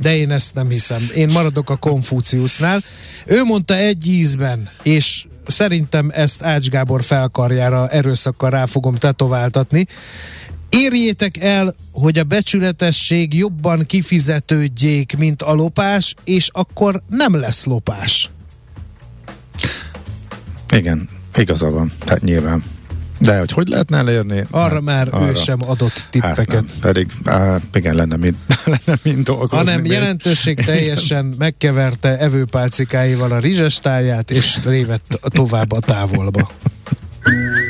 de én ezt nem hiszem. Én maradok a Konfúciusnál. Ő mondta egy ízben, és szerintem ezt Ács Gábor felkarjára erőszakkal rá fogom tetováltatni. Érjétek el, hogy a becsületesség jobban kifizetődjék, mint a lopás, és akkor nem lesz lopás. Igen, igaza van, tehát nyilván. De hogy hogy lehetne elérni? Arra hát, már arra. ő sem adott tippeket. Hát pedig á, igen, lenne mind, (laughs) lenne mind dolgozni. Hanem még. jelentőség teljesen megkeverte evőpálcikáival a rizsestáját, és révett tovább a távolba. (laughs)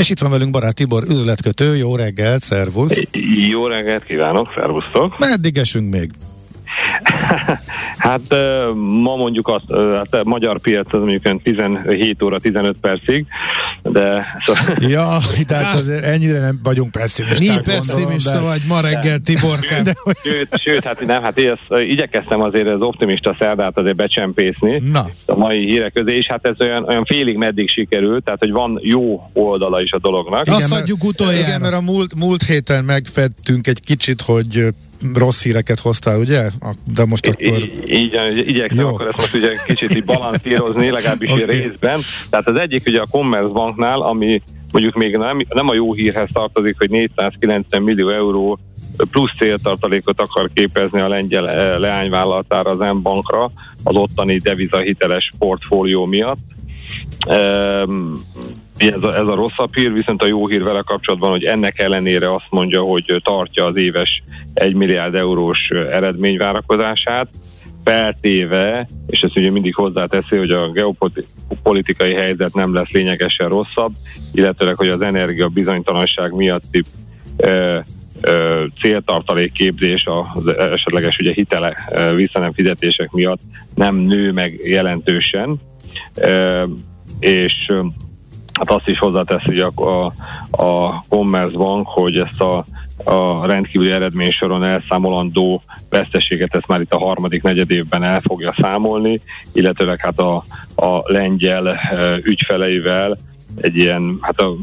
És itt van velünk Barát Tibor, üzletkötő. Jó reggelt, szervusz! Jó reggelt kívánok, szervusztok! Meddig esünk még? (laughs) hát ma mondjuk azt, hát a magyar piac az mondjuk 17 óra 15 percig, de... Szóval... (laughs) Ja, tehát azért ennyire nem vagyunk pessimisták. Mi pessimista de... vagy ma reggel, Tiborkám. De... Sőt, sőt, hát nem, hát én ezt, igyekeztem azért az optimista szerdát azért becsempészni Na. a mai hírek közé, és hát ez olyan, olyan félig meddig sikerült, tehát hogy van jó oldala is a dolognak. Igen, Azt adjuk utoljára. Igen, mert a múlt, múlt héten megfedtünk egy kicsit, hogy rossz híreket hoztál, ugye? De most akkor... így, igyekszem Jó. akkor ezt most ugye kicsit így balanszírozni, legalábbis okay. részben. Tehát az egyik ugye a Commerzbanknál, ami mondjuk még nem, nem a jó hírhez tartozik, hogy 490 millió euró plusz céltartalékot akar képezni a lengyel eh, leányvállalatára az M-bankra az ottani devizahiteles portfólió miatt. Ez a, ez a rosszabb hír, viszont a jó hír vele kapcsolatban, hogy ennek ellenére azt mondja, hogy tartja az éves 1 milliárd eurós eredményvárakozását, feltéve, és ezt ugye mindig hozzáteszi, hogy a geopolitikai helyzet nem lesz lényegesen rosszabb, illetőleg, hogy az energia bizonytalanság miatti e, céltartalék képzés az esetleges ugye hitele visszanem fizetések miatt nem nő meg jelentősen, és hát azt is hozzáteszi a, a, a Commerzbank, hogy ezt a, a rendkívüli eredménysoron elszámolandó veszteséget ezt már itt a harmadik negyed évben el fogja számolni, illetőleg hát a, a lengyel e, ügyfeleivel egy ilyen, hát a,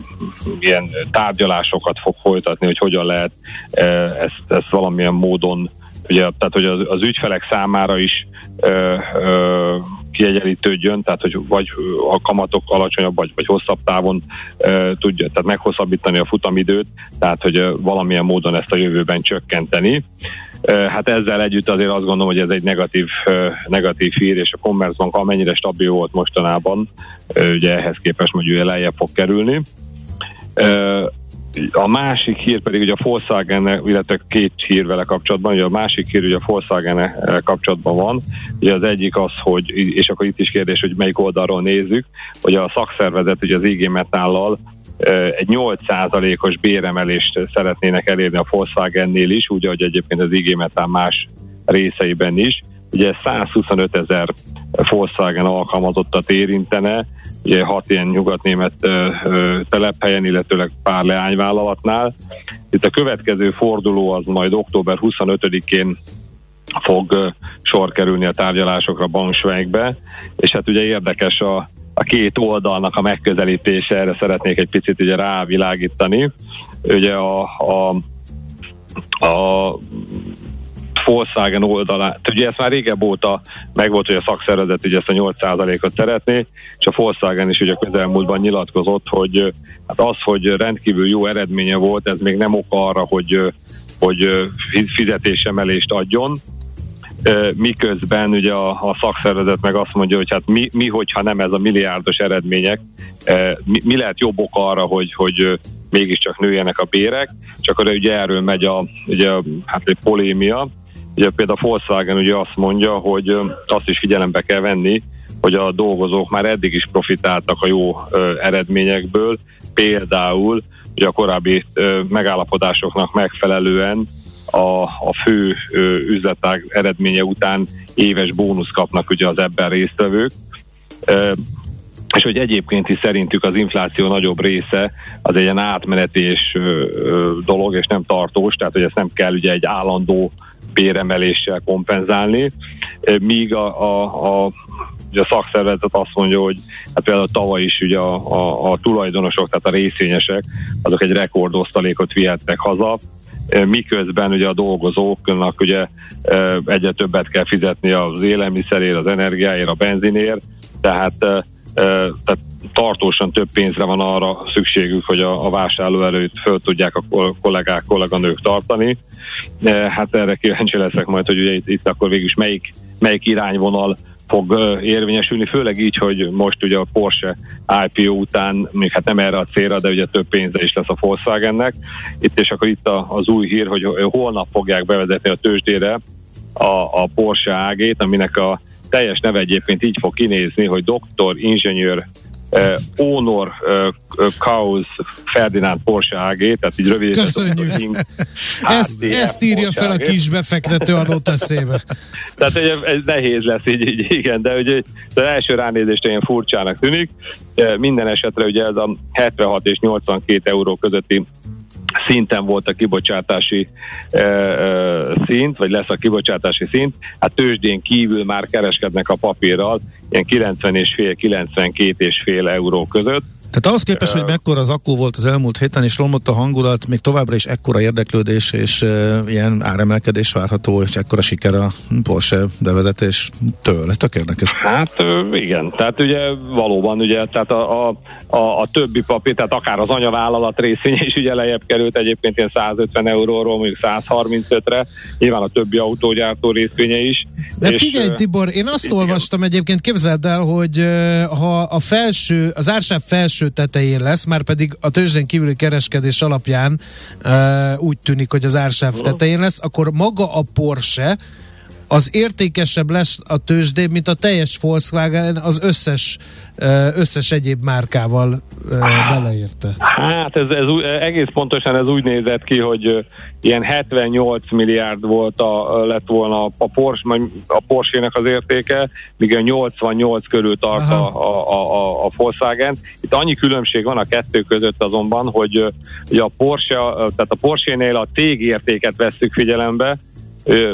ilyen tárgyalásokat fog folytatni, hogy hogyan lehet e, ezt, ezt valamilyen módon ugye, tehát hogy az, az ügyfelek számára is ö, ö, kiegyenlítődjön, tehát hogy vagy a kamatok alacsonyabb, vagy, vagy hosszabb távon ö, tudja, tehát meghosszabbítani a futamidőt, tehát hogy ö, valamilyen módon ezt a jövőben csökkenteni. Hát ezzel együtt azért azt gondolom, hogy ez egy negatív, negatív hír, és a Commerzbank amennyire stabil volt mostanában, ugye ehhez képest mondjuk lejjebb fog kerülni. A másik hír pedig ugye a Volkswagen, illetve két hír vele kapcsolatban, ugye a másik hír ugye a Volkswagen kapcsolatban van. Ugye az egyik az, hogy, és akkor itt is kérdés, hogy melyik oldalról nézzük, hogy a szakszervezet ugye az IG Metállal egy 8%-os béremelést szeretnének elérni a Volkswagennél is, úgy, ahogy egyébként az IG Metall más részeiben is. Ugye 125 ezer Volkswagen alkalmazottat érintene, ugye hat ilyen nyugatnémet telephelyen, illetőleg pár leányvállalatnál. Itt a következő forduló az majd október 25-én fog sor kerülni a tárgyalásokra Bangsvegbe, és hát ugye érdekes a, a két oldalnak a megközelítése, erre szeretnék egy picit ugye rávilágítani. Ugye a, a, a Volkswagen oldalán, ugye ezt már régebb óta megvolt, hogy a szakszervezet ugye ezt a 8%-ot szeretné, és a Volkswagen is ugye közelmúltban nyilatkozott, hogy hát az, hogy rendkívül jó eredménye volt, ez még nem oka arra, hogy, hogy fizetésemelést adjon, miközben ugye a, a szakszervezet meg azt mondja, hogy hát mi, mi hogyha nem ez a milliárdos eredmények, mi, mi lehet jobb ok arra, hogy, hogy mégiscsak nőjenek a bérek, csak akkor ugye erről megy a, ugye, hát egy polémia. Ugye például a Volkswagen ugye azt mondja, hogy azt is figyelembe kell venni, hogy a dolgozók már eddig is profitáltak a jó ö, eredményekből, például ugye a korábbi ö, megállapodásoknak megfelelően a, a fő ö, üzletág eredménye után éves bónusz kapnak ugye az ebben résztvevők. Ö, és hogy egyébként is szerintük az infláció nagyobb része az egy ilyen átmeneti ö, ö, dolog, és nem tartós, tehát hogy ezt nem kell ugye egy állandó béremeléssel kompenzálni, míg a, a, a a szakszervezet azt mondja, hogy hát például tavaly is ugye a, a, a tulajdonosok, tehát a részvényesek, azok egy rekordosztalékot vihettek haza, miközben ugye a dolgozóknak ugye egyre többet kell fizetni az élelmiszerért, az energiáért, a benzinért, tehát, tehát tartósan több pénzre van arra szükségük, hogy a, a vásárló előtt föl tudják a kollégák, kolléganők tartani. Hát erre kíváncsi leszek majd, hogy ugye itt, itt akkor végül melyik, melyik irányvonal fog érvényesülni, főleg így, hogy most ugye a Porsche IPO után, még hát nem erre a célra, de ugye több pénze is lesz a Volkswagennek. Itt és akkor itt az új hír, hogy holnap fogják bevezetni a tőzsdére a, a Porsche AG-t, aminek a teljes neve egyébként így fog kinézni, hogy doktor, inženyőr, uh, Honor uh, Kaus Ferdinand Porsche AG, tehát így rövid. Köszönjük. (laughs) ezt, ezt írja fel a kis befektető adott eszébe. (laughs) tehát ez, ez nehéz lesz így, így igen, de ugye az első ránézést ilyen furcsának tűnik. Minden esetre ugye ez a 76 és 82 euró közötti szinten volt a kibocsátási e, e, szint, vagy lesz a kibocsátási szint, hát tőzsdén kívül már kereskednek a papírral, ilyen 90 és fél, 92 és fél euró között, tehát ahhoz képest, hogy mekkora az akkú volt az elmúlt héten, és romlott a hangulat, még továbbra is ekkora érdeklődés és uh, ilyen áremelkedés várható, és ekkora siker a Porsche bevezetéstől. Ez tök érdekes. Hát igen, tehát ugye valóban, ugye, tehát a, a, a, a többi papír, tehát akár az anyavállalat részvénye is ugye lejjebb került egyébként ilyen 150 euróról, mondjuk 135-re, nyilván a többi autógyártó részvénye is. De és, figyelj Tibor, én azt igen. olvastam egyébként, képzeld el, hogy ha a felső, az ársáv felső felső tetején lesz, már pedig a tőzsdén kívüli kereskedés alapján uh, úgy tűnik, hogy az ársáv tetején lesz, akkor maga a Porsche az értékesebb lesz a tőzsdén, mint a teljes Volkswagen az összes, összes egyéb márkával beleérte. Hát ez, ez egész pontosan ez úgy nézett ki, hogy ilyen 78 milliárd volt a, lett volna a Porsche, a Porsche-nek az értéke, míg a 88 körül tart a, a, a, a Volkswagen. Itt annyi különbség van a kettő között azonban, hogy, hogy a Porsche, tehát a Porsche-nél a cég értéket veszük figyelembe,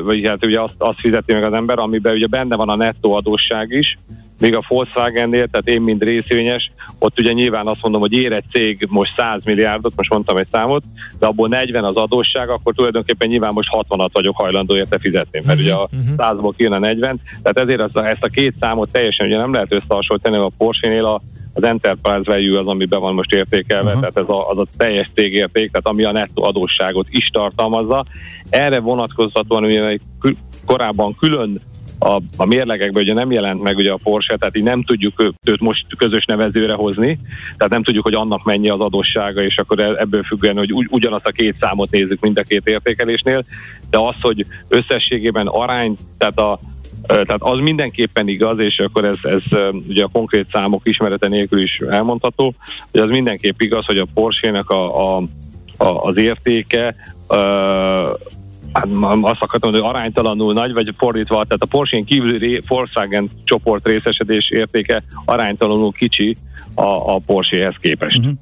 vagy hát ugye azt, azt fizeti meg az ember, amiben ugye benne van a nettó adósság is, még a Volkswagen-nél, tehát én mind részvényes, ott ugye nyilván azt mondom, hogy ér egy cég most 100 milliárdot, most mondtam egy számot, de abból 40 az adósság, akkor tulajdonképpen nyilván most 60-at vagyok hajlandó érte fizetni, mert ugye a 100-ból mhm. kijön a 40, tehát ezért azt a, ezt a két számot teljesen ugye nem lehet összehasonlítani, a Porsche-nél a az enterprise value az, amiben van most értékelve, uh-huh. tehát ez a, az a teljes cégérték, tehát ami a nettó adósságot is tartalmazza. Erre vonatkozhatóan ugye korábban külön a, a mérlegekben ugye nem jelent meg ugye a Porsche, tehát így nem tudjuk őt most közös nevezőre hozni, tehát nem tudjuk, hogy annak mennyi az adóssága, és akkor e, ebből függően, hogy ugy, ugyanazt a két számot nézzük mind a két értékelésnél, de az, hogy összességében arány, tehát a, tehát az mindenképpen igaz, és akkor ez, ez ugye a konkrét számok ismerete nélkül is elmondható, hogy az mindenképp igaz, hogy a Porsche-nek a, a, a, az értéke hát azt akartam hogy aránytalanul nagy, vagy fordítva, tehát a Porsche-n kívüli Volkswagen csoport részesedés értéke aránytalanul kicsi a, a Porsche-hez képest. Uh-huh.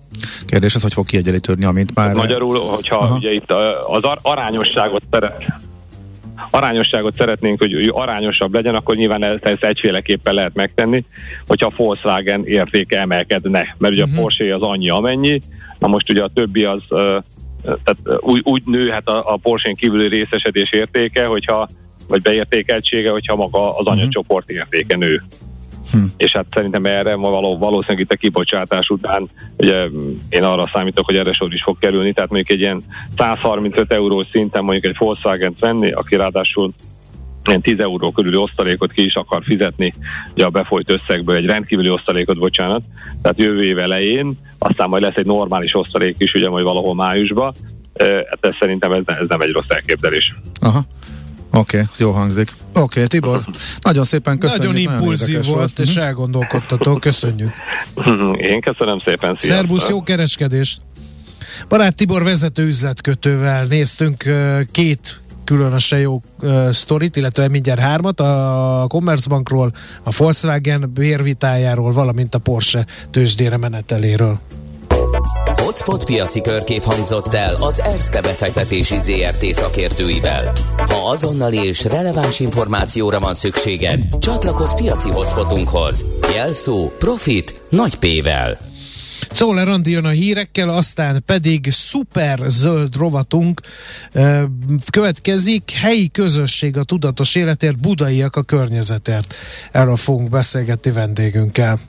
Kérdés az, hogy fog kiegyenlítődni, amint már... Magyarul, hogyha Aha. ugye itt az arányosságot szeret, arányosságot szeretnénk, hogy arányosabb legyen, akkor nyilván ezt egyféleképpen lehet megtenni, hogyha a Volkswagen értéke emelkedne, mert ugye uh-huh. a mhm. Porsche az annyi amennyi, na most ugye a többi az tehát úgy, úgy nőhet a, a Porsche-n kívüli részesedés értéke, hogyha vagy beértékeltsége, hogyha maga az mhm. anyacsoport értéke nő. Hm. És hát szerintem erre való, valószínűleg itt a kibocsátás után, ugye én arra számítok, hogy erre sor is fog kerülni, tehát mondjuk egy ilyen 135 eurós szinten mondjuk egy Volkswagen venni, aki ráadásul ilyen 10 euró körüli osztalékot ki is akar fizetni ugye a befolyt összegből, egy rendkívüli osztalékot, bocsánat, tehát jövő év elején, aztán majd lesz egy normális osztalék is, ugye majd valahol májusban, hát ez szerintem ez, ez nem egy rossz elképzelés. Aha. Oké, okay, jó hangzik. Oké, okay, Tibor, nagyon szépen köszönjük. Nagyon impulzív nagyon volt, és elgondolkodtató, köszönjük. (laughs) Én köszönöm szépen, szia. Szerbusz, jó kereskedést! Barát Tibor vezető üzletkötővel néztünk két különösen jó uh, sztorit, illetve mindjárt hármat, a Commerzbankról, a Volkswagen bérvitájáról, valamint a Porsche tőzsdére meneteléről. Hotspot piaci körkép hangzott el az ERSZTE befektetési ZRT szakértőivel. Ha azonnali és releváns információra van szükséged, csatlakozz piaci hotspotunkhoz. Jelszó Profit nagy P-vel. Szóval Randi jön a hírekkel, aztán pedig szuper zöld rovatunk következik. Helyi közösség a tudatos életért, budaiak a környezetért. Erről fogunk beszélgetni vendégünkkel.